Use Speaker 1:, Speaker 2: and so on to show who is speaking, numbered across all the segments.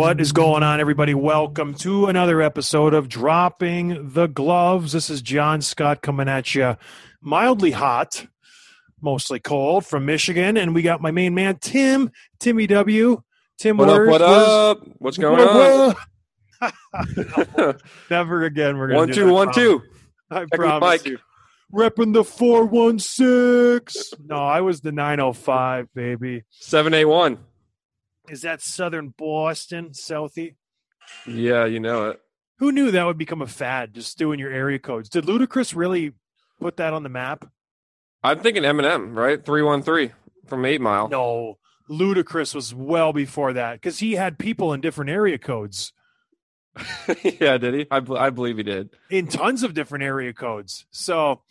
Speaker 1: What is going on, everybody? Welcome to another episode of Dropping the Gloves. This is John Scott coming at you mildly hot, mostly cold from Michigan. And we got my main man, Tim, Timmy W. Tim,
Speaker 2: What up? What up? What's going
Speaker 1: What-
Speaker 2: on?
Speaker 1: Never again. We're gonna
Speaker 2: one
Speaker 1: do
Speaker 2: two
Speaker 1: that,
Speaker 2: one two.
Speaker 1: I
Speaker 2: Check
Speaker 1: promise you. Repping the 416. No, I was the 905, baby.
Speaker 2: Seven eight one.
Speaker 1: Is that Southern Boston, Southie?
Speaker 2: Yeah, you know it.
Speaker 1: Who knew that would become a fad, just doing your area codes? Did Ludacris really put that on the map?
Speaker 2: I'm thinking Eminem, right? Three one three from Eight Mile.
Speaker 1: No, Ludacris was well before that because he had people in different area codes,
Speaker 2: yeah, did he? I, I believe he did.
Speaker 1: in tons of different area codes. So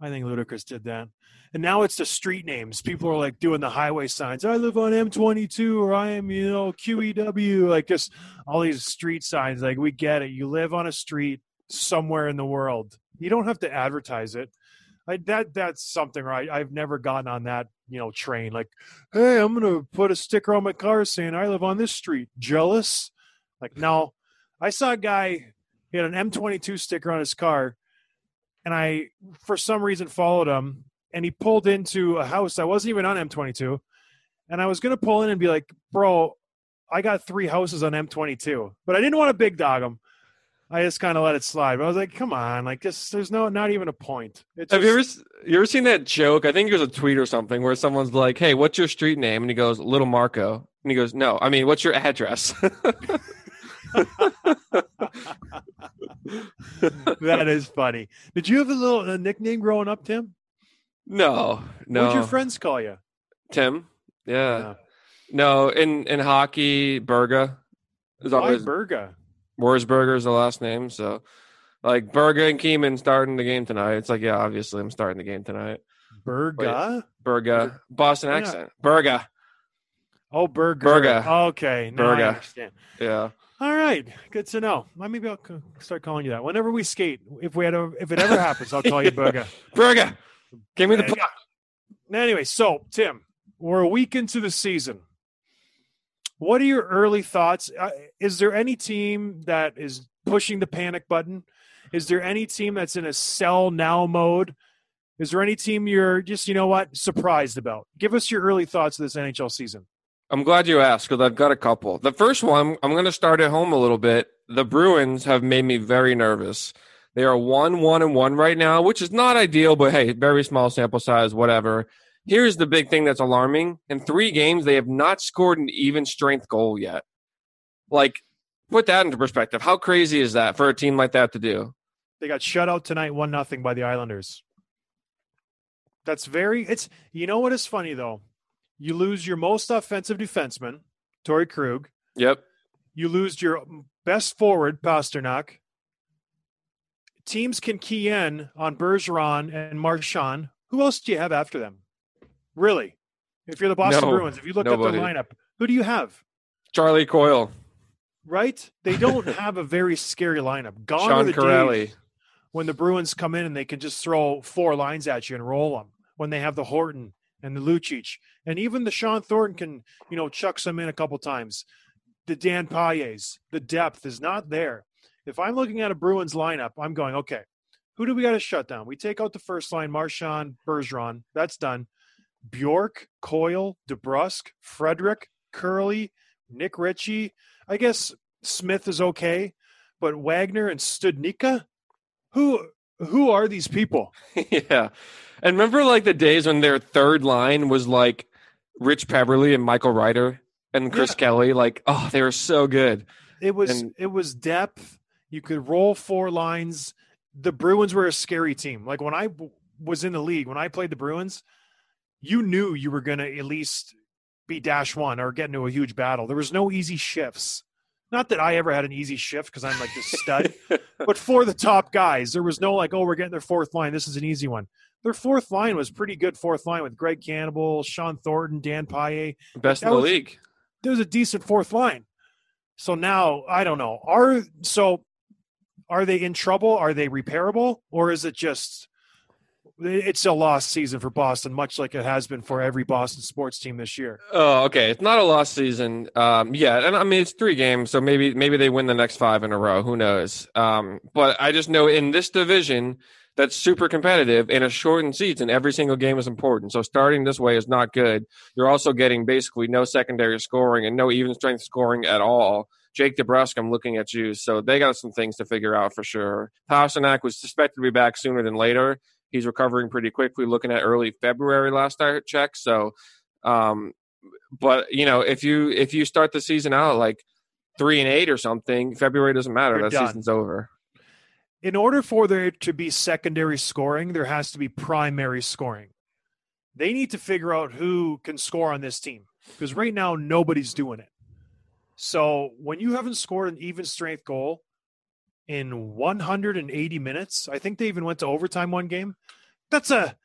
Speaker 1: I think Ludacris did that. And now it's the street names. People are like doing the highway signs. I live on M22 or I am, you know, QEW. Like just all these street signs. Like we get it. You live on a street somewhere in the world. You don't have to advertise it. I, that that's something right. I've never gotten on that you know train. Like, hey, I'm gonna put a sticker on my car saying I live on this street. Jealous? Like, no. I saw a guy. He had an M22 sticker on his car, and I, for some reason, followed him. And he pulled into a house. I wasn't even on M22, and I was gonna pull in and be like, "Bro, I got three houses on M22," but I didn't want to big dog him. I just kind of let it slide. But I was like, "Come on, like this. There's no, not even a point." It's
Speaker 2: Have you ever you ever seen that joke? I think it was a tweet or something where someone's like, "Hey, what's your street name?" And he goes, "Little Marco." And he goes, "No, I mean, what's your address?"
Speaker 1: that is funny. Did you have a little a nickname growing up, Tim?
Speaker 2: No, no.
Speaker 1: What'd your friends call you?
Speaker 2: Tim? Yeah.
Speaker 1: No.
Speaker 2: No, in in hockey, Berga is
Speaker 1: Why
Speaker 2: always
Speaker 1: Berga?
Speaker 2: Worsberger is the last name. So, like Berga and Keeman starting the game tonight. It's like, yeah, obviously I'm starting the game tonight.
Speaker 1: Berga?
Speaker 2: Berga, Boston
Speaker 1: Yeah.
Speaker 2: accent. Berga,
Speaker 1: Oh, Berger.
Speaker 2: Berga.
Speaker 1: Okay, now I
Speaker 2: Berga.
Speaker 1: understand.
Speaker 2: yeah.
Speaker 1: All right, good to know. Maybe I'll start calling you that whenever we skate. If we had, a, if it ever happens, I'll call you Berga.
Speaker 2: Berga, give me the puck.
Speaker 1: Anyway, so Tim, we're a week into the season. What are your early thoughts? Uh, is there any team that is pushing the panic button? Is there any team that's in a sell now mode? Is there any team you're just, you know what, surprised about? Give us your early thoughts of this NHL season.
Speaker 2: I'm glad you asked because I've got a couple. The first one, I'm going to start at home a little bit. The Bruins have made me very nervous. They are one, one, and one right now, which is not ideal, but hey, very small sample size, whatever. Here's the big thing that's alarming. In three games, they have not scored an even strength goal yet. Like, put that into perspective. How crazy is that for a team like that to do?
Speaker 1: They got shut out tonight, one nothing by the Islanders. That's very. It's you know what is funny though. You lose your most offensive defenseman, Torrey Krug.
Speaker 2: Yep.
Speaker 1: You lose your best forward, Pastrnak. Teams can key in on Bergeron and Marchand. Who else do you have after them? Really? If you're the Boston
Speaker 2: No,
Speaker 1: Bruins, if you look
Speaker 2: nobody.
Speaker 1: at their lineup, who do you have?
Speaker 2: Charlie Coyle,
Speaker 1: Right? They don't have a very scary lineup. Gone are
Speaker 2: Sean
Speaker 1: the
Speaker 2: Corelli.
Speaker 1: days when the Bruins come in and they can just throw four lines at you and roll them. When they have the Horton and the Lucic, and even the Shawn Thornton can, you know, chuck some in a couple times. The Dan Pailles, the depth is not there. If I'm looking at a Bruins lineup, I'm going, okay, who do we got to shut down? We take out the first line, Marchand, Bergeron. That's done. Bjork, Coyle, DeBrusk, Frederic, Kuraly, Nick Ritchie. I guess Smith is okay, but Wagner and Studnicka, who who are these people?
Speaker 2: yeah. And remember like the days when their third line was like Rich Peverley and Michael Ryder and Chris Kelly? Like, oh, they were so good.
Speaker 1: It was
Speaker 2: And-
Speaker 1: it was depth. You could roll four lines. The Bruins were a scary team. Like when I w- was in the league, when I played the Bruins, you knew you were going to at least be dash one or get into a huge battle. There was no easy shifts. Not that I ever had an easy shift because I'm like this stud, but for the top guys, there was no like, oh, we're getting their fourth line. This is an easy one. Their fourth line was pretty good. Fourth line with Greg Campbell, Shawn Thornton, Dan Paille.
Speaker 2: Best in the
Speaker 1: was-
Speaker 2: league.
Speaker 1: There was a decent fourth line. So now I don't know. Are so are they in trouble? Are they repairable, or is it just it's a lost season for Boston, much like it has been for every Boston sports team this year?
Speaker 2: Oh, okay. It's not a lost season. Um, yeah, and I mean it's three games, so maybe maybe they win the next five in a row. Who knows? Um, but I just know in this division that's super competitive in a shortened season, every single game is important. So starting this way is not good. You're also getting basically no secondary scoring and no even strength scoring at all. Jake DeBrusk, I'm looking at you, so they got some things to figure out for sure. Pastrnak was suspected to be back sooner than later. He's recovering pretty quickly, looking at early February last I checked. So, um, but you know, if you if you start the season out like three and eight or something, February doesn't matter.
Speaker 1: You're
Speaker 2: that
Speaker 1: done.
Speaker 2: season's over.
Speaker 1: In order for there to be secondary scoring, there has to be primary scoring. They need to figure out who can score on this team because right now nobody's doing it. So when you haven't scored an even strength goal in 180 minutes, I think they even went to overtime one game. That's a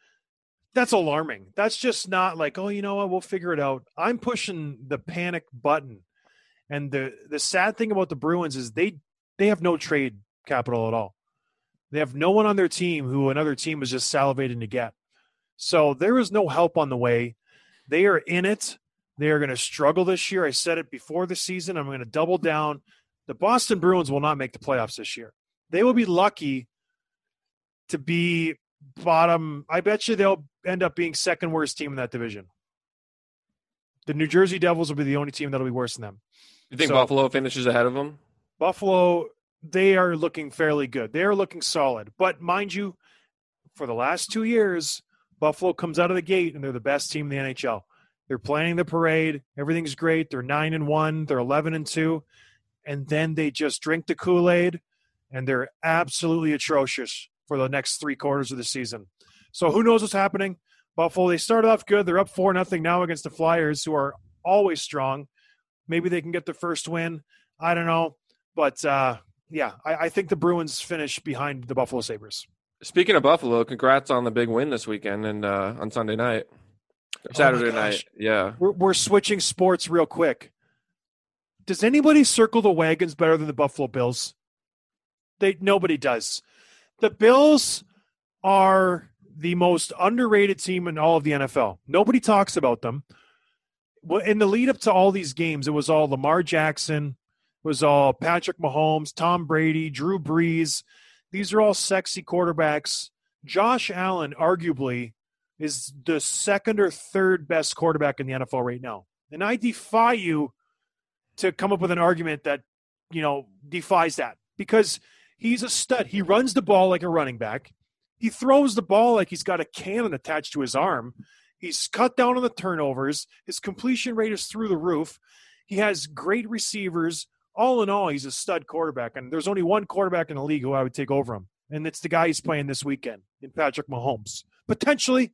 Speaker 1: that's alarming. That's just not like, oh, you know what, we'll figure it out. I'm pushing the panic button. And the the sad thing about the Bruins is they they have no trade capital at all. They have no one on their team who another team is just salivating to get. So there is no help on the way. They are in it. They are going to struggle this year. I said it before the season. I'm going to double down. The Boston Bruins will not make the playoffs this year. They will be lucky to be bottom. I bet you they'll end up being second worst team in that division. The New Jersey Devils will be the only team that'll be worse than them.
Speaker 2: You think
Speaker 1: So-
Speaker 2: Buffalo finishes ahead of them?
Speaker 1: Buffalo, they are looking fairly good. They are looking solid. But mind you, for the last two years, Buffalo comes out of the gate and they're the best team in the NHL. They're planning the parade. Everything's great. They're nine and one. They're eleven and two, and then they just drink the Kool Aid, and they're absolutely atrocious for the next three quarters of the season. So who knows what's happening? Buffalo. They started off good. They're up four nothing now against the Flyers, who are always strong. Maybe they can get the first win. I don't know. But uh, yeah, I, I think the Bruins finish behind the Buffalo Sabres.
Speaker 2: Speaking of Buffalo, congrats on the big win this weekend and uh, on Sunday night,
Speaker 1: Oh
Speaker 2: Saturday
Speaker 1: gosh.
Speaker 2: night. Yeah,
Speaker 1: We're, we're switching sports real quick. Does anybody circle the wagons better than the Buffalo Bills? They nobody does. The Bills are the most underrated team in all of the NFL. Nobody talks about them. Well, In the lead up to all these games, it was all Lamar Jackson, it was all Patrick Mahomes, Tom Brady, Drew Brees. These are all sexy quarterbacks. Josh Allen, arguably, is the second or third best quarterback in the NFL right now. And I defy you to come up with an argument that, you know, defies that because he's a stud. He runs the ball like a running back. He throws the ball like he's got a cannon attached to his arm. He's cut down on the turnovers. His completion rate is through the roof. He has great receivers. All in all, he's a stud quarterback. And there's only one quarterback in the league who I would take over him. And it's the guy he's playing this weekend in Patrick Mahomes. Potentially,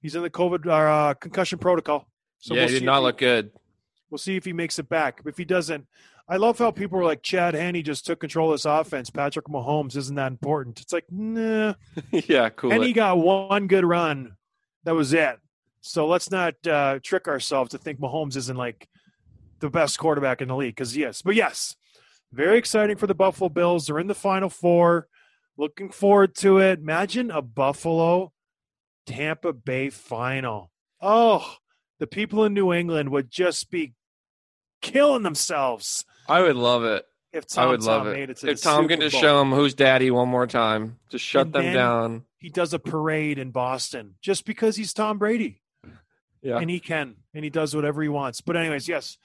Speaker 1: he's in the COVID uh, concussion protocol. So
Speaker 2: yeah,
Speaker 1: we'll
Speaker 2: he did not
Speaker 1: he-
Speaker 2: look good.
Speaker 1: We'll see if he makes it back. If he doesn't, I love how people are like, Chad Henne just took control of this offense. Patrick Mahomes isn't that important. It's like, nah.
Speaker 2: yeah, cool.
Speaker 1: Henne got one good run. That was it. So let's not uh, trick ourselves to think Mahomes isn't like the best quarterback in the league. Because yes, but yes, very exciting for the Buffalo Bills. They're in the Final Four. Looking forward to it. Imagine a Buffalo Tampa Bay final. Oh, the people in New England would just be killing themselves
Speaker 2: I would love it.
Speaker 1: if Tom,
Speaker 2: I would love
Speaker 1: Tom
Speaker 2: it.
Speaker 1: made it to
Speaker 2: If Tom
Speaker 1: Super
Speaker 2: can just
Speaker 1: Bowl.
Speaker 2: show him who's daddy one more time, just shut
Speaker 1: And
Speaker 2: them down.
Speaker 1: he does a parade in Boston just because he's Tom Brady.
Speaker 2: Yeah.
Speaker 1: and he can, and he does whatever he wants. But anyways, yes,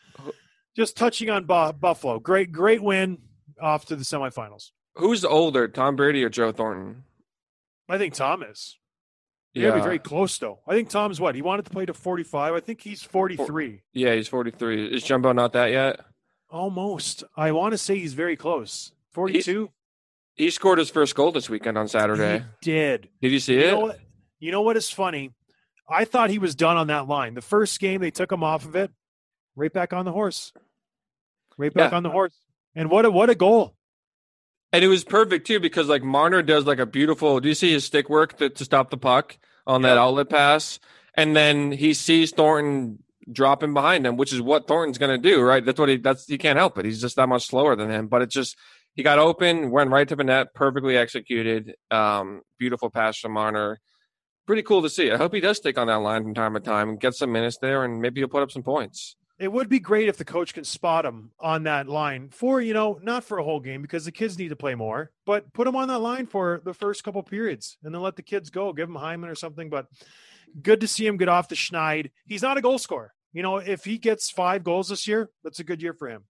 Speaker 1: just touching on Bu- Buffalo, great, great win off to the semifinals.
Speaker 2: Who's older, Tom Brady or Joe Thornton?
Speaker 1: I think Tom is. They're
Speaker 2: Yeah.
Speaker 1: be very close though. I think Tom's what he wanted to play to forty-five. I think he's forty-three,
Speaker 2: Yeah, he's 43. Is Jumbo not that yet?
Speaker 1: almost. I want to say he's very close. Forty-two.
Speaker 2: He scored his first goal this weekend on Saturday.
Speaker 1: He did.
Speaker 2: Did you see
Speaker 1: You
Speaker 2: it?
Speaker 1: know what? You know what is funny? I thought he was done on that line. The first game they took him off of it, right back on the horse, right back
Speaker 2: Yeah.
Speaker 1: on the horse. And what a what a goal!
Speaker 2: And it was perfect too because like Marner does like a beautiful. Do you see his stick work to, to stop the puck on that outlet pass? And then he sees Thornton dropping behind him, which is what Thornton's going to do, right? That's what he. That's he can't help it. He's just that much slower than him. But it's just he got open, went right to the net, perfectly executed. Um, beautiful pass from Marner. Pretty cool to see. I hope he does stick on that line from time to time and get some minutes there, and maybe he'll put up some points.
Speaker 1: It would be great if the coach can spot him on that line for you know not for a whole game because the kids need to play more, but put him on that line for the first couple periods and then let the kids go. Give him Hyman or something. But good to see him get off the schneid. He's not a goal scorer. You know, if he gets five goals this year, that's a good year for him.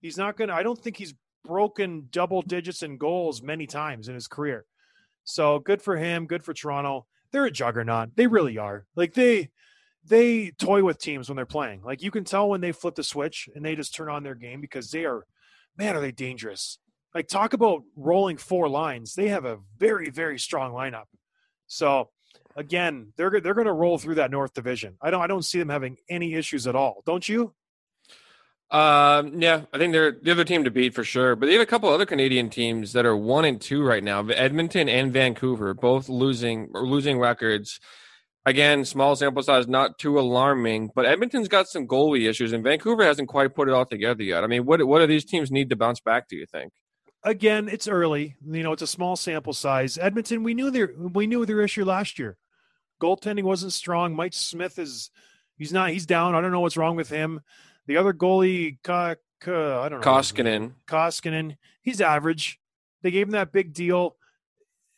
Speaker 1: He's not to, I don't think he's broken double digits in goals many times in his career. So good for him. Good for Toronto. They're a juggernaut. They really are. Like they, they toy with teams when they're playing. Like you can tell when they flip the switch and they just turn on their game because they are, man, are they dangerous? Like talk about rolling four lines. They have a very, very strong lineup. So again, they're they're going to roll through that North Division. I don't I don't see them having any issues at all. Don't you?
Speaker 2: Um, yeah, I think they're the other team to beat for sure. But they have a couple other Canadian teams that are one and two right now. Edmonton and Vancouver both losing or losing records. Again, small sample size, not too alarming. But Edmonton's got some goalie issues, and Vancouver hasn't quite put it all together yet. I mean, what what do these teams need to bounce back? Do you think?
Speaker 1: Again, it's early. You know, it's a small sample size. Edmonton, we knew their we knew their issue last year. Goaltending wasn't strong. Mike Smith is he's not he's down. I don't know what's wrong with him. The other goalie, I don't know.
Speaker 2: Koskinen.
Speaker 1: Koskinen, he's average. They gave him that big deal.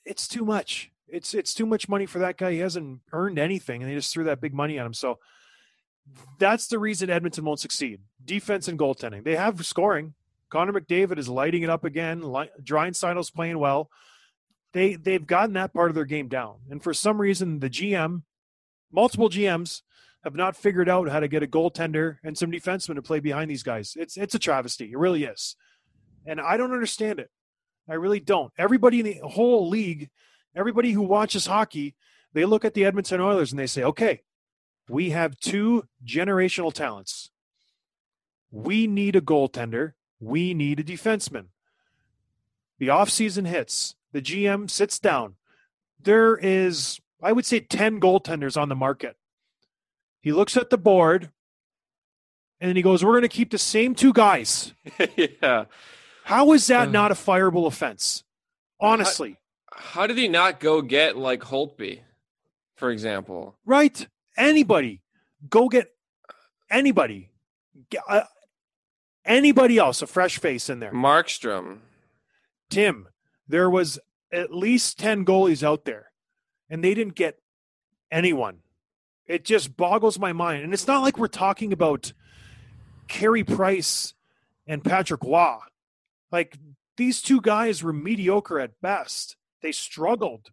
Speaker 1: It's too much. It's it's too much money for that guy. He hasn't earned anything, and they just threw that big money at him. So that's the reason Edmonton won't succeed. Defense and goaltending. They have scoring. Connor McDavid is lighting it up again. Draisaitl playing well. They they've gotten that part of their game down, and for some reason, the GM, multiple GMs, have not figured out how to get a goaltender and some defensemen to play behind these guys. It's it's a travesty. It really is and I don't understand it. I really don't. Everybody in the whole league, everybody who watches hockey, they look at the Edmonton Oilers and they say, "Okay, we have two generational talents. We need a goaltender. We need a defenseman." The offseason hits. The GM sits down. There is, I would say, 10 goaltenders on the market. He looks at the board and then he goes, We're going to keep the same two guys.
Speaker 2: yeah.
Speaker 1: How is that
Speaker 2: Ugh.
Speaker 1: not a fireable offense? Honestly,
Speaker 2: How did he not go get like Holtby, for example?
Speaker 1: right? Anybody, go get anybody, Get, uh, anybody else, a fresh face in there.
Speaker 2: Markstrom.
Speaker 1: Tim, there was at least 10 goalies out there, and they didn't get anyone. It just boggles my mind. And it's not like we're talking about Carey Price and Patrick Roy. Like these two guys were mediocre at best. They struggled.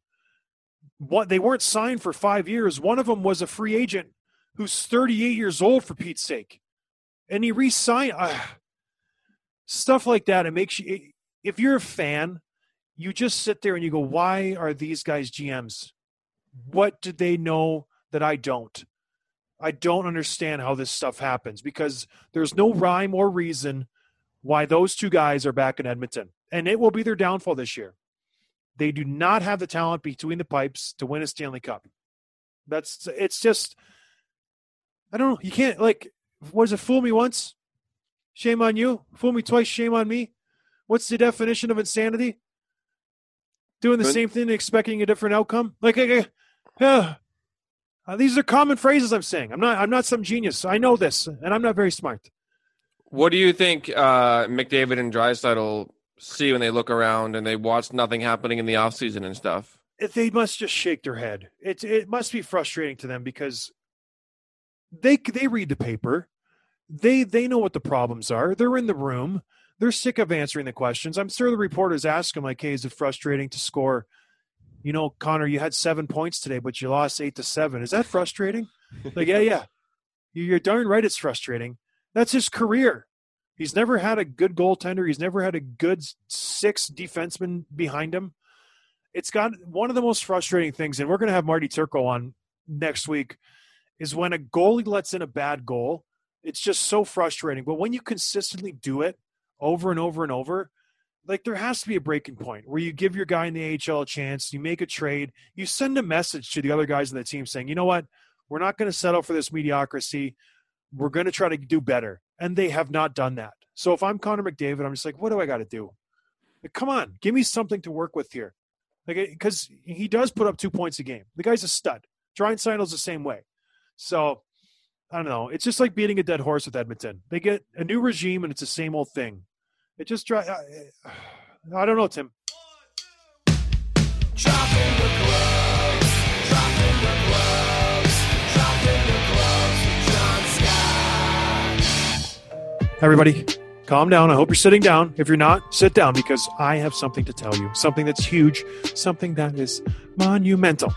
Speaker 1: What they weren't signed for five years. One of them was a free agent who's 38 years old for Pete's sake. And he re-signed uh, stuff like that. It makes you if you're a fan, you just sit there and you go, why are these guys GMs? What do they know that I don't? I don't understand how this stuff happens because there's no rhyme or reason why those two guys are back in Edmonton. And it will be their downfall this year. They do not have the talent between the pipes to win a Stanley Cup. That's it's just I don't know. You can't like what is it, fool me once? Shame on you. Fool me twice, shame on me. What's the definition of insanity? Doing the same thing and expecting a different outcome? Like, uh, Uh, these are common phrases I'm saying. I'm not. I'm not some genius. I know this, and I'm not very smart.
Speaker 2: What do you think uh, McDavid and Draisaitl see when they look around and they watch nothing happening in the offseason and stuff?
Speaker 1: If they must just shake their head. It it must be frustrating to them because they they read the paper, they they know what the problems are. They're in the room. They're sick of answering the questions. I'm sure the reporters ask them like, "Hey, is it frustrating to score?" You know, Connor, you had seven points today, but you lost eight to seven. Is that frustrating? like, yeah, yeah. You're darn right. It's frustrating. That's his career. He's never had a good goaltender. He's never had a good six defensemen behind him. It's got one of the most frustrating things, and we're going to have Marty Turco on next week, is when a goalie lets in a bad goal. It's just so frustrating. But when you consistently do it over and over and over, like there has to be a breaking point where you give your guy in the AHL a chance, you make a trade, you send a message to the other guys in the team saying, you know what, we're not going to settle for this mediocrity. We're going to try to do better. And they have not done that. So if I'm Connor McDavid, I'm just like, what do I got to do? Like, come on, give me something to work with here. Like, eh, because he does put up two points a game. The guy's a stud. Draisaitl the same way. So I don't know. It's just like beating a dead horse with Edmonton. They get a new regime and it's the same old thing. It just. I, eh, I don't know, Tim. Everybody, calm down. I hope you're sitting down. If you're not, sit down because I have something to tell you. Something that's huge, something that is monumental.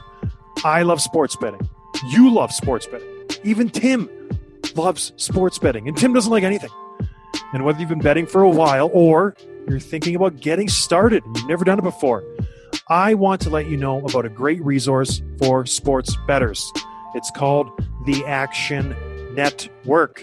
Speaker 1: I love sports betting. You love sports betting. Even Tim loves sports betting, and Tim doesn't like anything. And whether you've been betting for a while or you're thinking about getting started and you've never done it before, I want to let you know about a great resource for sports bettors. It's called the Action Network.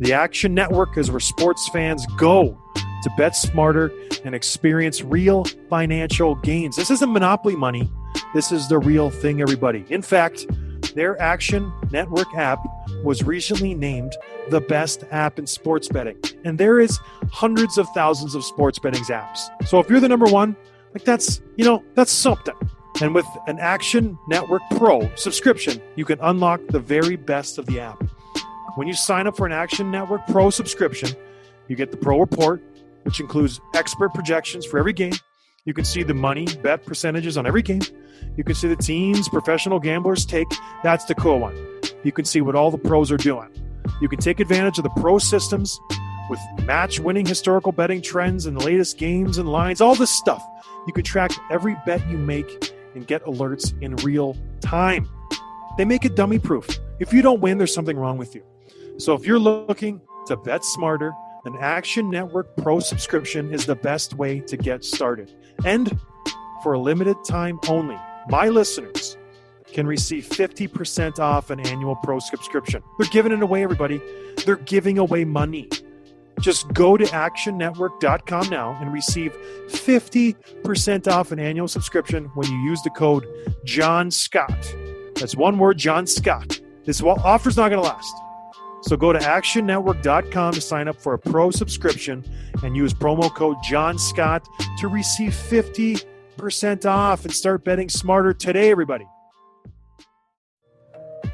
Speaker 1: The Action Network is where sports fans go to bet smarter and experience real financial gains. This isn't monopoly money. This is the real thing, everybody. In fact, their Action Network app was recently named the best app in sports betting. And there is hundreds of thousands of sports betting apps. So if you're the number one, like that's, you know, that's something. And with an Action Network Pro subscription, you can unlock the very best of the app. When you sign up for an Action Network Pro subscription, you get the Pro Report, which includes expert projections for every game. You can see the money bet percentages on every game. You can see the teams professional gamblers take. That's the cool one. You can see what all the pros are doing. You can take advantage of the pro systems with match winning historical betting trends and the latest games and lines, all this stuff. You can track every bet you make and get alerts in real time. They make it dummy proof. If you don't win, there's something wrong with you. So if you're looking to bet smarter, an Action Network Pro subscription is the best way to get started. And for a limited time only, my listeners can receive 50% off an annual pro subscription. They're giving it away, everybody. They're giving away money. Just go to actionnetwork.com now and receive 50% off an annual subscription when you use the code John Scott. That's one word, John Scott. This offer's not going to last. So go to actionnetwork.com to sign up for a pro subscription and use promo code John Scott to receive 50% off and start betting smarter today, everybody.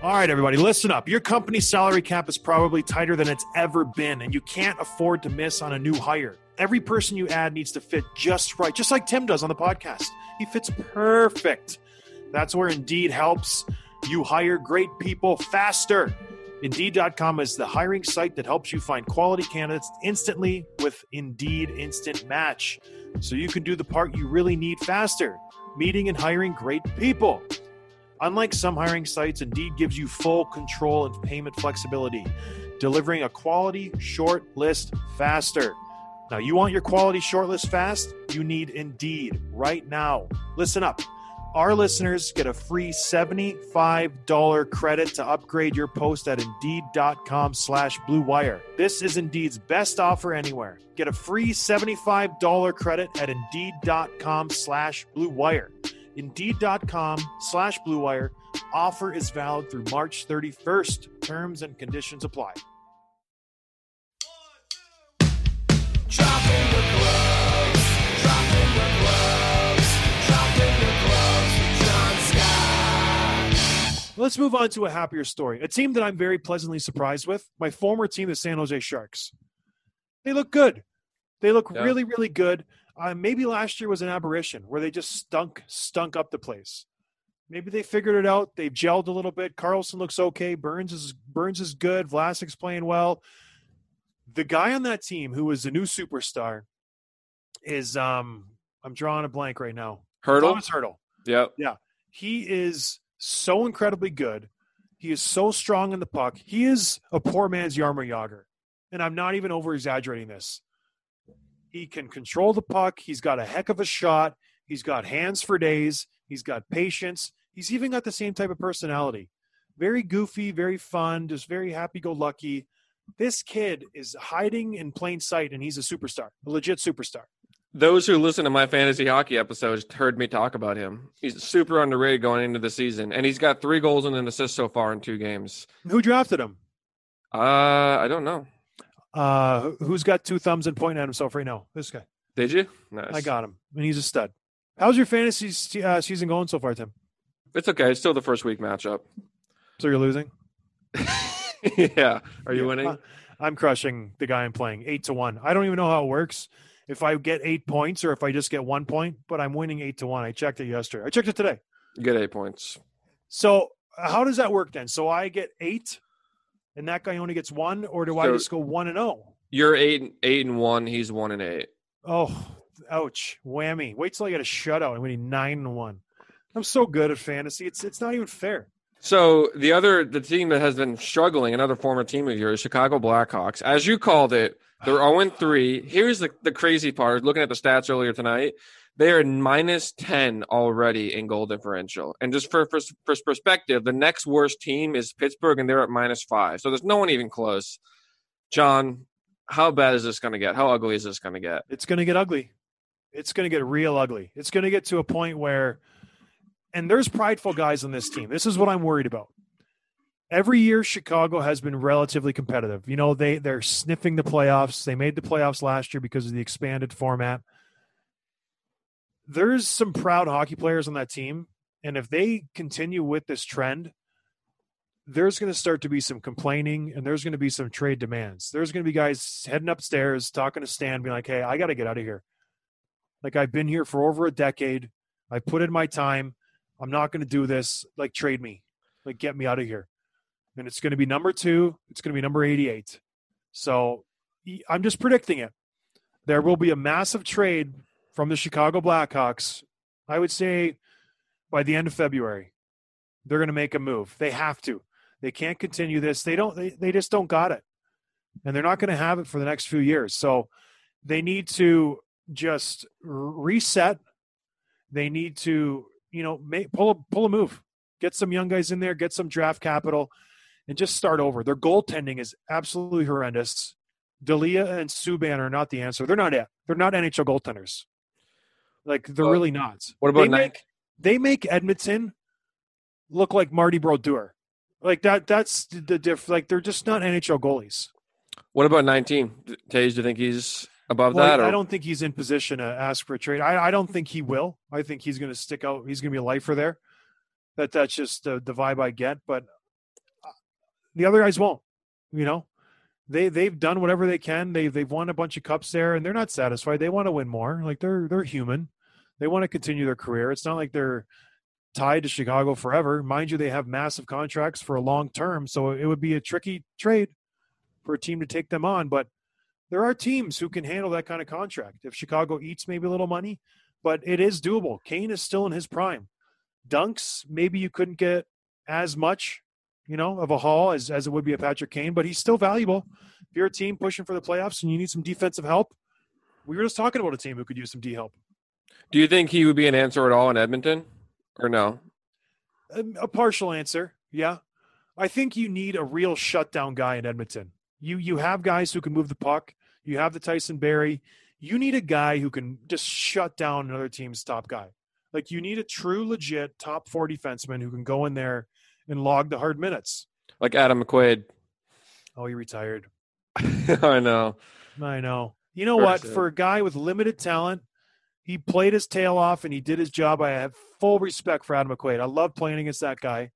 Speaker 1: All right, everybody, listen up. Your company's salary cap is probably tighter than it's ever been, and you can't afford to miss on a new hire. Every person you add needs to fit just right, just like Tim does on the podcast. He fits perfect. That's where Indeed helps you hire great people faster. Indeed.com is the hiring site that helps you find quality candidates instantly with Indeed Instant Match. So you can do the part you really need faster meeting and hiring great people. Unlike some hiring sites, Indeed gives you full control and payment flexibility, delivering a quality short list faster. Now, you want your quality short list fast? You need Indeed right now. Listen up. Our listeners get a free $75 credit to upgrade your post at Indeed.com slash Blue Wire. This is Indeed's best offer anywhere. Get a free $75 credit at Indeed.com slash Blue Wire. Indeed.com slash Blue Wire. Offer is valid through March 31st. Terms and conditions apply. Let's move on to a happier story. A team that I'm very pleasantly surprised with. My former team, the San Jose Sharks. They look good. They look
Speaker 2: Yeah.
Speaker 1: really, really good. Uh, maybe last year was an aberration where they just stunk, stunk up the place. Maybe they figured it out. They've gelled a little bit. Karlsson looks okay. Burns is Burns is good. Vlasic's playing well. The guy on that team who was the new superstar is um I'm drawing a blank right now.
Speaker 2: Hertl.
Speaker 1: Thomas Hertl
Speaker 2: Yep.
Speaker 1: he is so incredibly good. He is so strong in the puck. He is a poor man's Jaromir Jagr. And I'm not even over exaggerating this. He can control the puck. He's got a heck of a shot. He's got hands for days. He's got patience. He's even got the same type of personality. Very goofy, very fun, just very happy go lucky. This kid is hiding in plain sight and he's a superstar, a legit superstar.
Speaker 2: Those who listen to my fantasy hockey episodes heard me talk about him. He's super underrated going into the season, and he's got three goals and an assist so far in two games.
Speaker 1: Who drafted him?
Speaker 2: Uh, I don't know.
Speaker 1: Uh, who's got two thumbs and pointing at himself right now? This guy.
Speaker 2: Did you? Nice.
Speaker 1: I got him, and he's a stud. How's your fantasy uh, season going so far, Tim?
Speaker 2: It's okay. It's still the first week matchup.
Speaker 1: So you're losing.
Speaker 2: yeah. Are you
Speaker 1: Yeah.
Speaker 2: winning?
Speaker 1: I'm crushing the guy I'm playing eight to one. I don't even know how it works. If I get eight points or if I just get one point, but I'm winning eight to one. I checked it yesterday. I checked it today.
Speaker 2: Get eight points.
Speaker 1: So how does that work then? So I get eight, and that guy only gets one, or do I just go one and zero?
Speaker 2: You're eight, eight and one. He's one and eight.
Speaker 1: Oh, ouch, whammy! Wait till I get a shutout. I'm winning nine and one. I'm so good at fantasy. It's it's not even fair.
Speaker 2: So the other, the team that has been struggling, another former team of yours, Chicago Blackhawks, as you called it, they're 0 3. Here's the, the crazy part. Looking at the stats earlier tonight, they are minus 10 already in goal differential. And just for, for, for perspective, the next worst team is Pittsburgh, and they're at minus five. So there's no one even close. John, how bad is this going to get? How ugly is this going to get?
Speaker 1: it's going to get ugly. It's going to get real ugly. It's going to get to a point where, and there's prideful guys on this team. This is what I'm worried about. Every year, Chicago has been relatively competitive. You know, they they're sniffing the playoffs. They made the playoffs last year because of the expanded format. There's some proud hockey players on that team, and if they continue with this trend, there's going to start to be some complaining and there's going to be some trade demands. There's going to be guys heading upstairs talking to Stan, being like, hey, I got to get out of here. Like, I've been here for over a decade. I put in my time. I'm not going to do this. Like, trade me. Like, get me out of here. And it's going to be number two. It's going to be number 88. So I'm just predicting it. There will be a massive trade from the Chicago Blackhawks. I would say by the end of February, they're going to make a move. They have to. They can't continue this. They don't. They, they just don't got it, and they're not going to have it for the next few years. So they need to just reset. They need to, you know, make, pull a pull a move. Get some young guys in there. Get some draft capital, and just start over. Their goaltending is absolutely horrendous. Delia and Subban are not the answer. They're not it. They're not NHL goaltenders. Like they're
Speaker 2: Well,
Speaker 1: really not.
Speaker 2: What about
Speaker 1: They make- they make Edmonton look like Marty Brodeur. Like that that's the, diff like they're just not NHL goalies.
Speaker 2: What about 19? Toews, do you think he's above
Speaker 1: Well,
Speaker 2: that? Or?
Speaker 1: I don't think he's in position to ask for a trade. I, I don't think he will. I think he's going to stick out. He's going to be a lifer there. That that's just the, the vibe I get. But the other guys won't. You know, they they've done whatever they can. They they've won a bunch of cups there, and they're not satisfied. They want to win more. Like they're they're human. They want to continue their career. It's not like they're tied to Chicago forever. Mind you, they have massive contracts for a long term, so it would be a tricky trade for a team to take them on. But there are teams who can handle that kind of contract. If Chicago eats maybe a little money, but it is doable. Kane is still in his prime. Dunks, maybe you couldn't get as much, you know, of a haul as, as it would be a Patrick Kane, but he's still valuable. If you're a team pushing for the playoffs and you need some defensive help, we were just talking about a team who could use some D help.
Speaker 2: Do you think he would be an answer at all in Edmonton, or no?
Speaker 1: A, Um, a partial answer, yeah. I think you need a real shutdown guy in Edmonton. You you have guys who can move the puck. You have the Tyson Barrie. You need a guy who can just shut down another team's top guy. Like you need a true, legit top four defenseman who can go in there and log the hard minutes.
Speaker 2: Like Adam McQuaid.
Speaker 1: Oh, he retired.
Speaker 2: I know.
Speaker 1: I know. You know what? For a guy with limited talent, he played his tail off and he did his job. I have full respect for Adam McQuaid. I love playing against that guy.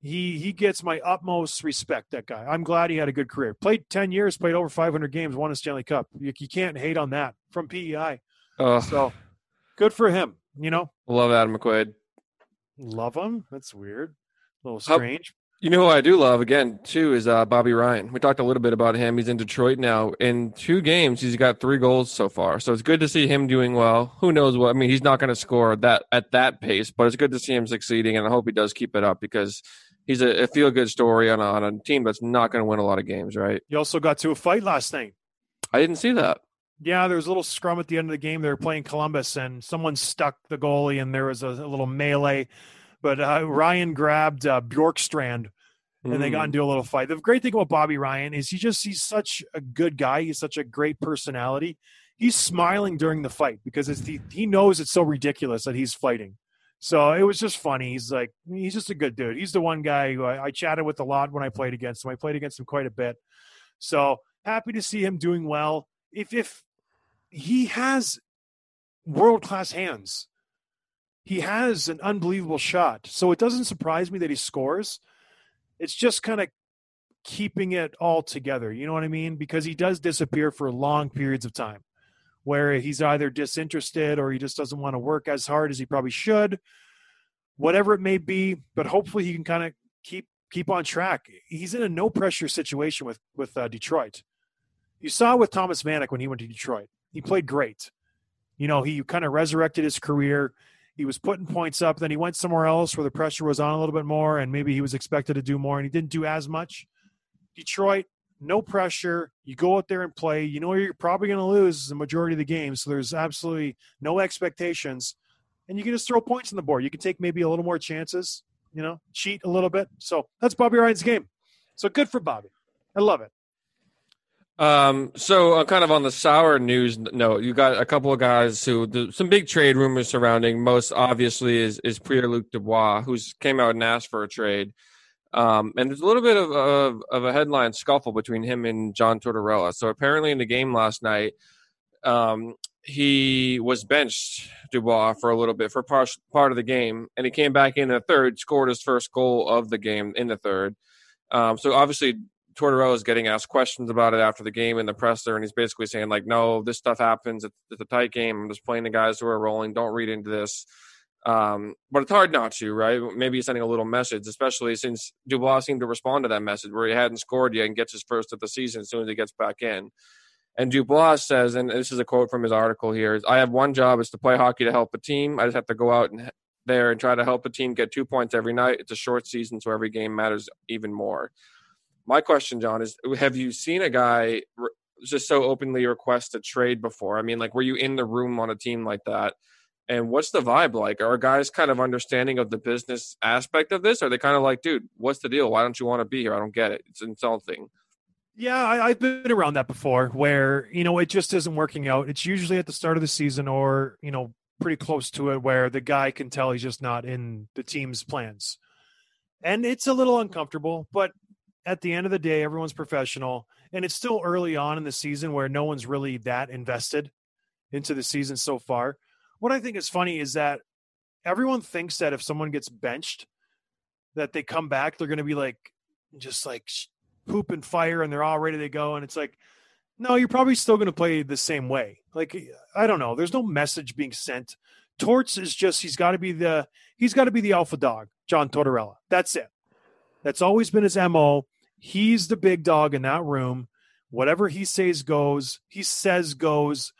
Speaker 1: he he gets my utmost respect. That guy. I'm glad he had a good career. Played ten years, played over 500 games, won a Stanley Cup. You, you can't hate on that from PEI.
Speaker 2: Oh,
Speaker 1: So good for him. You know,
Speaker 2: love Adam McQuaid.
Speaker 1: love him. That's weird. A little strange.
Speaker 2: You know who I do love again too is uh, Bobby Ryan. We talked a little bit about him. He's in Detroit now. In two games, he's got three goals so far. So it's good to see him doing well. Who knows what? I mean, he's not going to score that at that pace, but it's good to see him succeeding, and I hope he does keep it up because he's a, a feel good story on a, on a team that's not going to win a lot of games, right?
Speaker 1: You also got to a fight last night.
Speaker 2: I didn't see that.
Speaker 1: Yeah, there was a little scrum at the end of the game. They were playing Columbus, and someone stuck the goalie, and there was a, a little melee. But uh, Ryan grabbed uh, Bjorkstrand, and they got
Speaker 2: Mm.
Speaker 1: into a little fight. The great thing about Bobby Ryan is he just he's such a good guy. He's such a great personality. He's smiling during the fight because it's the, he knows it's so ridiculous that he's fighting. So it was just funny. He's like he's just a good dude. He's the one guy who I, I chatted with a lot when I played against him. I played against him quite a bit. So happy to see him doing well. If if he has world class hands, he has an unbelievable shot. So it doesn't surprise me that he scores. It's just kind of keeping it all together. You know what I mean? Because he does disappear for long periods of time where he's either disinterested or he just doesn't want to work as hard as he probably should. Whatever it may be, but hopefully he can kind of keep keep on track. He's in a no pressure situation with with uh, Detroit. You saw with Thomas Vanek when he went to Detroit. He played great. You know, he kind of resurrected his career. He was putting points up. Then he went somewhere else where the pressure was on a little bit more, and maybe he was expected to do more, and he didn't do as much. Detroit, no pressure. You go out there and play. You know you're probably going to lose the majority of the game, so there's absolutely no expectations, and you can just throw points on the board. You can take maybe a little more chances. You know, cheat a little bit. So that's Bobby Ryan's game. So good for Bobby. I love it.
Speaker 2: Um, so uh, kind of on the sour news note, you got a couple of guys who the, some big trade rumors surrounding. Most obviously is is Pierre Luc Dubois, who's came out and asked for a trade. Um, and there's a little bit of, of of a headline scuffle between him and John Tortorella. So apparently in the game last night, um, he was benched Dubois for a little bit for part part of the game, and he came back in the third, scored his first goal of the game in the third. Um, so obviously Tortorella is getting asked questions about it after the game in the presser, and he's basically saying like, "No, this stuff happens. It's, it's a tight game. I'm just playing the guys who are rolling. Don't read into this." Um, but it's hard not to, right? Maybe he's sending a little message, especially since Dubois seemed to respond to that message where he hadn't scored yet and gets his first of the season as soon as he gets back in. And Dubois says, and this is a quote from his article here: is, "I have one job: is to play hockey to help a team. I just have to go out and there and try to help a team get two points every night. It's a short season, so every game matters even more." My question, John, is: Have you seen a guy re- just so openly request a trade before? I mean, like, were you in the room on a team like that? And what's the vibe like? Are guys kind of understanding of the business aspect of this? Are they kind of like, dude, what's the deal? Why don't you want to be here? I don't get it. It's insulting.
Speaker 1: Yeah, I, I've been around that before where, you know, it just isn't working out. It's usually at the start of the season or, you know, pretty close to it where the guy can tell he's just not in the team's plans. And it's a little uncomfortable, but at the end of the day, everyone's professional. And it's still early on in the season where no one's really that invested into the season so far. What I think is funny is that everyone thinks that if someone gets benched, that they come back, they're going to be like, just like poop and fire and they're all ready to go. And it's like, no, you're probably still going to play the same way. Like, I don't know. There's no message being sent. Torts is just, he's got to be the, he's got to be the alpha dog, John Tortorella. That's it. That's always been his MO. He's the big dog in that room. Whatever he says goes, he says goes.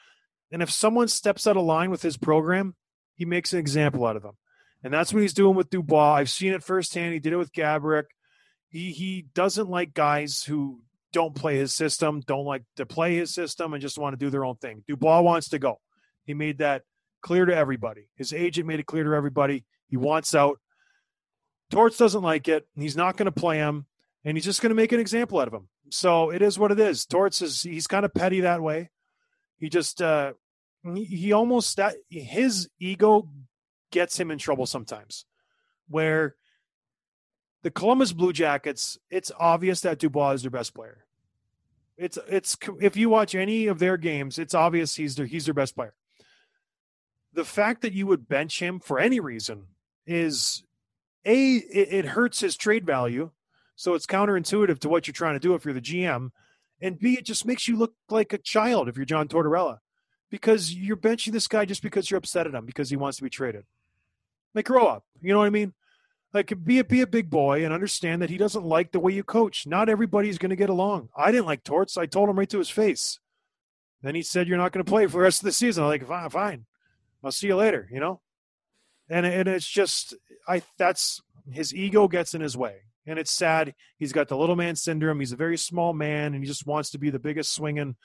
Speaker 1: And if someone steps out of line with his program, he makes an example out of them. And that's what he's doing with Dubois. I've seen it firsthand. He did it with Gaborik. He he doesn't like guys who don't play his system, don't like to play his system, and just want to do their own thing. Dubois wants to go. He made that clear to everybody. His agent made it clear to everybody. He wants out. Torts doesn't like it. He's not going to play him, and he's just going to make an example out of him. So it is what it is. Torts is he's kind of petty that way. He just uh he, he almost that his ego gets him in trouble sometimes. Where the Columbus Blue Jackets, it's obvious that Dubois is their best player. It's it's if you watch any of their games, it's obvious he's their he's their best player. The fact that you would bench him for any reason is a it, it hurts his trade value, so it's counterintuitive to what you're trying to do if you're the GM, and b it just makes you look like a child if you're John Tortorella, because you're benching this guy just because you're upset at him because he wants to be traded. Like grow up, you know what I mean? Like be a be a big boy and understand that he doesn't like the way you coach. Not everybody's going to get along. I didn't like Torts. I told him right to his face. Then he said, "You're not going to play for the rest of the season." I'm like, "Fine, fine. I'll see you later." You know, and and it's just I that's his ego gets in his way, and it's sad. He's got the little man syndrome. He's a very small man, and he just wants to be the biggest swinging,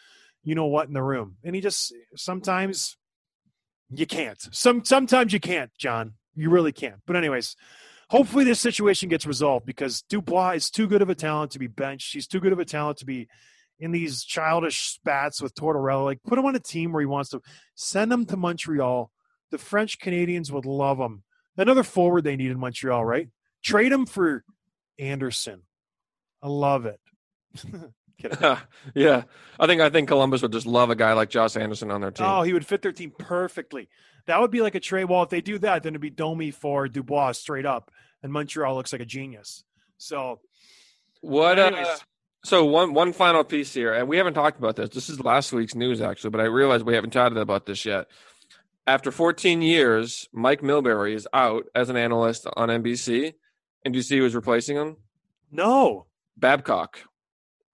Speaker 1: you know what, in the room. And he just sometimes you can't. Some sometimes you can't, John. You really can't. But anyways, hopefully this situation gets resolved because Dubois is too good of a talent to be benched. He's too good of a talent to be in these childish spats with Tortorella. Like put him on a team where he wants to. Send him to Montreal. The French Canadians would love him. Another forward they need in Montreal, right? Trade him for Anderson. I love it.
Speaker 2: Yeah, I think I think Columbus would just love a guy like Josh Anderson on their team.
Speaker 1: Oh, he would fit their team perfectly. That would be like a trade. Well, if they do that, then it'd be Domi for Dubois straight up, and Montreal looks like a genius. So,
Speaker 2: what? Uh, so one one final piece here, and we haven't talked about this. This is last week's news actually, but I realize we haven't chatted about this yet. After 14 years, Mike Milbury is out as an analyst on NBC, and do you see who's replacing him?
Speaker 1: no.
Speaker 2: Babcock.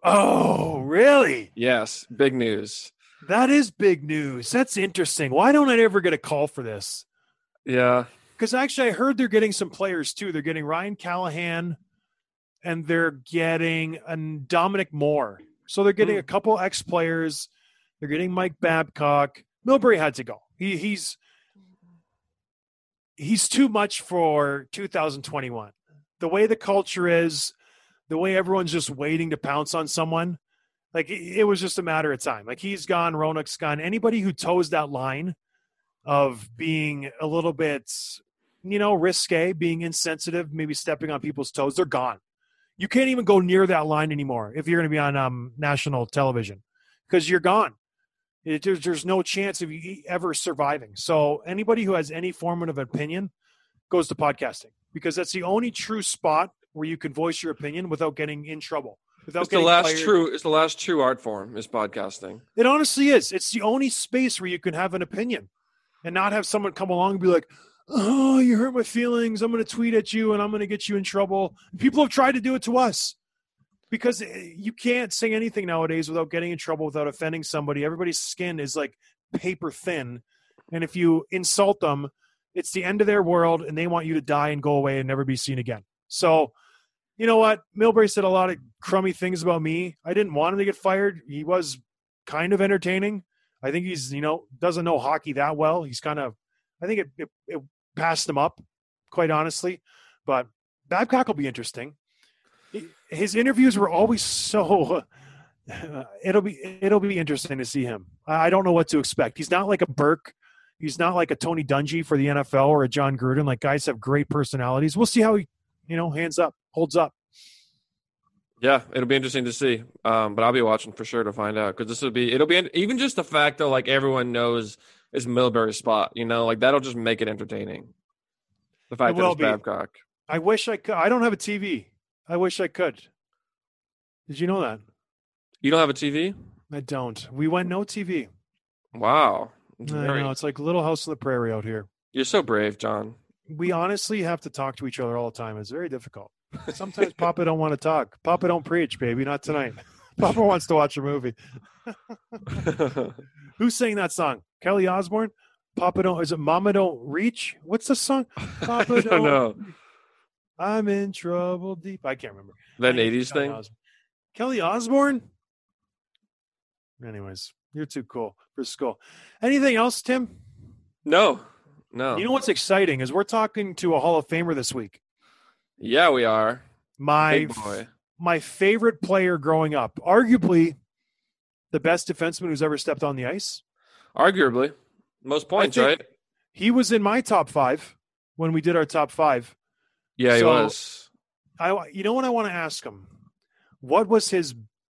Speaker 1: Oh, really?
Speaker 2: Yes, big news.
Speaker 1: That is big news. That's interesting. Why don't I ever get a call for this?
Speaker 2: Yeah,
Speaker 1: Because actually, I heard they're getting some players too. They're getting Ryan Callahan, and they're getting Dominic Moore. So they're getting
Speaker 2: Hmm.
Speaker 1: a couple ex players. They're getting Mike Babcock. Milbury had to go. He, he's he's too much for 2021. The way the culture is, the way everyone's just waiting to pounce on someone, like it, was just a matter of time. Like he's gone, Ronek's gone. Anybody who toes that line of being a little bit, you know, risque, being insensitive, maybe stepping on people's toes, they're gone. You can't even go near that line anymore if you're going to be on um, national television because you're gone. It, there's, there's no chance of you ever surviving. So anybody who has any form of opinion goes to podcasting because that's the only true spot where you can voice your opinion without getting in trouble. Without
Speaker 2: it's the last
Speaker 1: fired.
Speaker 2: true. It's the last true art form is podcasting.
Speaker 1: It honestly is. It's the only space where you can have an opinion and not have someone come along and be like, oh, you hurt my feelings. I'm going to tweet at you and I'm going to get you in trouble. People have tried to do it to us because eh, you can't say anything nowadays without getting in trouble, without offending somebody. Everybody's skin is like paper thin. And if you insult them, it's the end of their world and they want you to die and go away and never be seen again. So, you know what? Milbury said a lot of crummy things about me. I didn't want him to get fired. He was kind of entertaining. I think he's, you know, doesn't know hockey that well. He's kind of, I think it, it, it passed him up, quite honestly. But Babcock will be interesting. His interviews were always so. it'll be it'll be interesting to see him. I don't know what to expect. He's not like a Burke. He's not like a Tony Dungy for the NFL or a Jon Gruden. Like guys have great personalities. We'll see how he, you know, hands up, holds up.
Speaker 2: Yeah, it'll be interesting to see. Um, but I'll be watching for sure to find out because this will be. It'll be even just the fact that like everyone knows is Milbury's spot. You know, like that'll just make it entertaining. The fact
Speaker 1: It
Speaker 2: that it's
Speaker 1: be.
Speaker 2: Babcock.
Speaker 1: I wish I could. I don't have a TV. I wish I could. Did you know that?
Speaker 2: You don't have a TV?
Speaker 1: I don't. We went no TV.
Speaker 2: Wow. It's
Speaker 1: I know it's like Little House on the Prairie out here.
Speaker 2: You're so brave, John.
Speaker 1: We honestly have to talk to each other all the time. It's very difficult. Sometimes Papa don't want to talk. Papa don't preach, baby. Not tonight. Papa wants to watch a movie. Who's saying that song? Kelly Osbourne? Papa don't. Is it Mama don't reach? What's the song? Papa
Speaker 2: I don't know.
Speaker 1: I'm in trouble deep. I can't remember.
Speaker 2: That 80s thing?
Speaker 1: Kelly Osbourne. Anyways, you're too cool for school. Anything else, Tim?
Speaker 2: No. No.
Speaker 1: You know what's exciting is we're talking to a Hall of Famer this week.
Speaker 2: yeah, we are.
Speaker 1: My my favorite player growing up, arguably the best defenseman who's ever stepped on the ice.
Speaker 2: Arguably. Most points, right?
Speaker 1: He was in my top five when we did our top five.
Speaker 2: Yeah, he
Speaker 1: So-
Speaker 2: was.
Speaker 1: I, you know what I want to ask him? What was his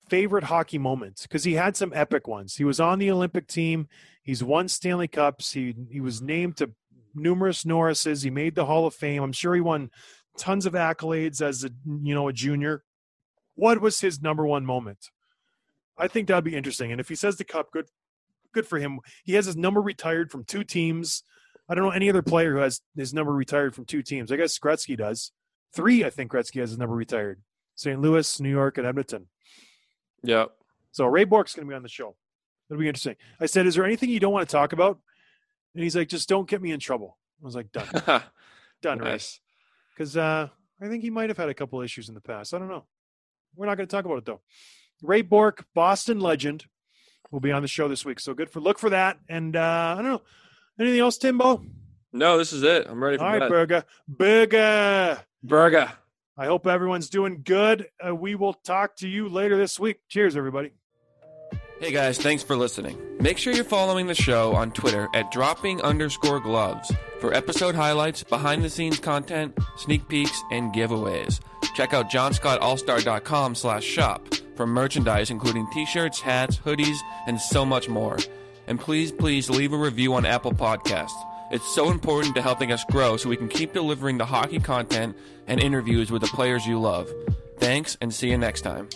Speaker 1: favorite hockey moment? Because he had some epic ones. He was on the Olympic team. He's won Stanley Cups. He he was named to numerous Norrises. He made the Hall of Fame. I'm sure he won tons of accolades as a you know a junior. What was his number one moment? I think that'd be interesting. And if he says the cup, good, good for him. He has his number retired from two teams. I don't know any other player who has his number retired from two teams. I guess Gretzky does. Three, I think Gretzky has his number retired. St. Louis, New York, and Edmonton.
Speaker 2: Yeah.
Speaker 1: So Ray Bourque's going to be on the show. It'll be interesting. I said, "Is there anything you don't want to talk about?" And he's like, "Just don't get me in trouble." I was like, "Done, done, Ray."
Speaker 2: nice.
Speaker 1: Because uh, I think he might have had a couple issues in the past. I don't know. We're not going to talk about it though. Ray Bourque, Boston legend, will be on the show this week. So good for look for that. And uh, I don't know anything else, Timbo.
Speaker 2: No, this is it. I'm ready for
Speaker 1: All right,
Speaker 2: bed.
Speaker 1: Burger, Burger.
Speaker 2: Burger.
Speaker 1: I hope everyone's doing good. Uh, we will talk to you later this week. Cheers, everybody.
Speaker 2: Hey guys, thanks for listening. Make sure you're following the show on Twitter at dropping underscore gloves for episode highlights, behind the scenes content, sneak peeks, and giveaways. Check out johnscottallstar.com slash shop for merchandise including t-shirts, hats, hoodies, and so much more. And please, please leave a review on Apple Podcasts. It's so important to helping us grow so we can keep delivering the hockey content and interviews with the players you love. Thanks and see you next time.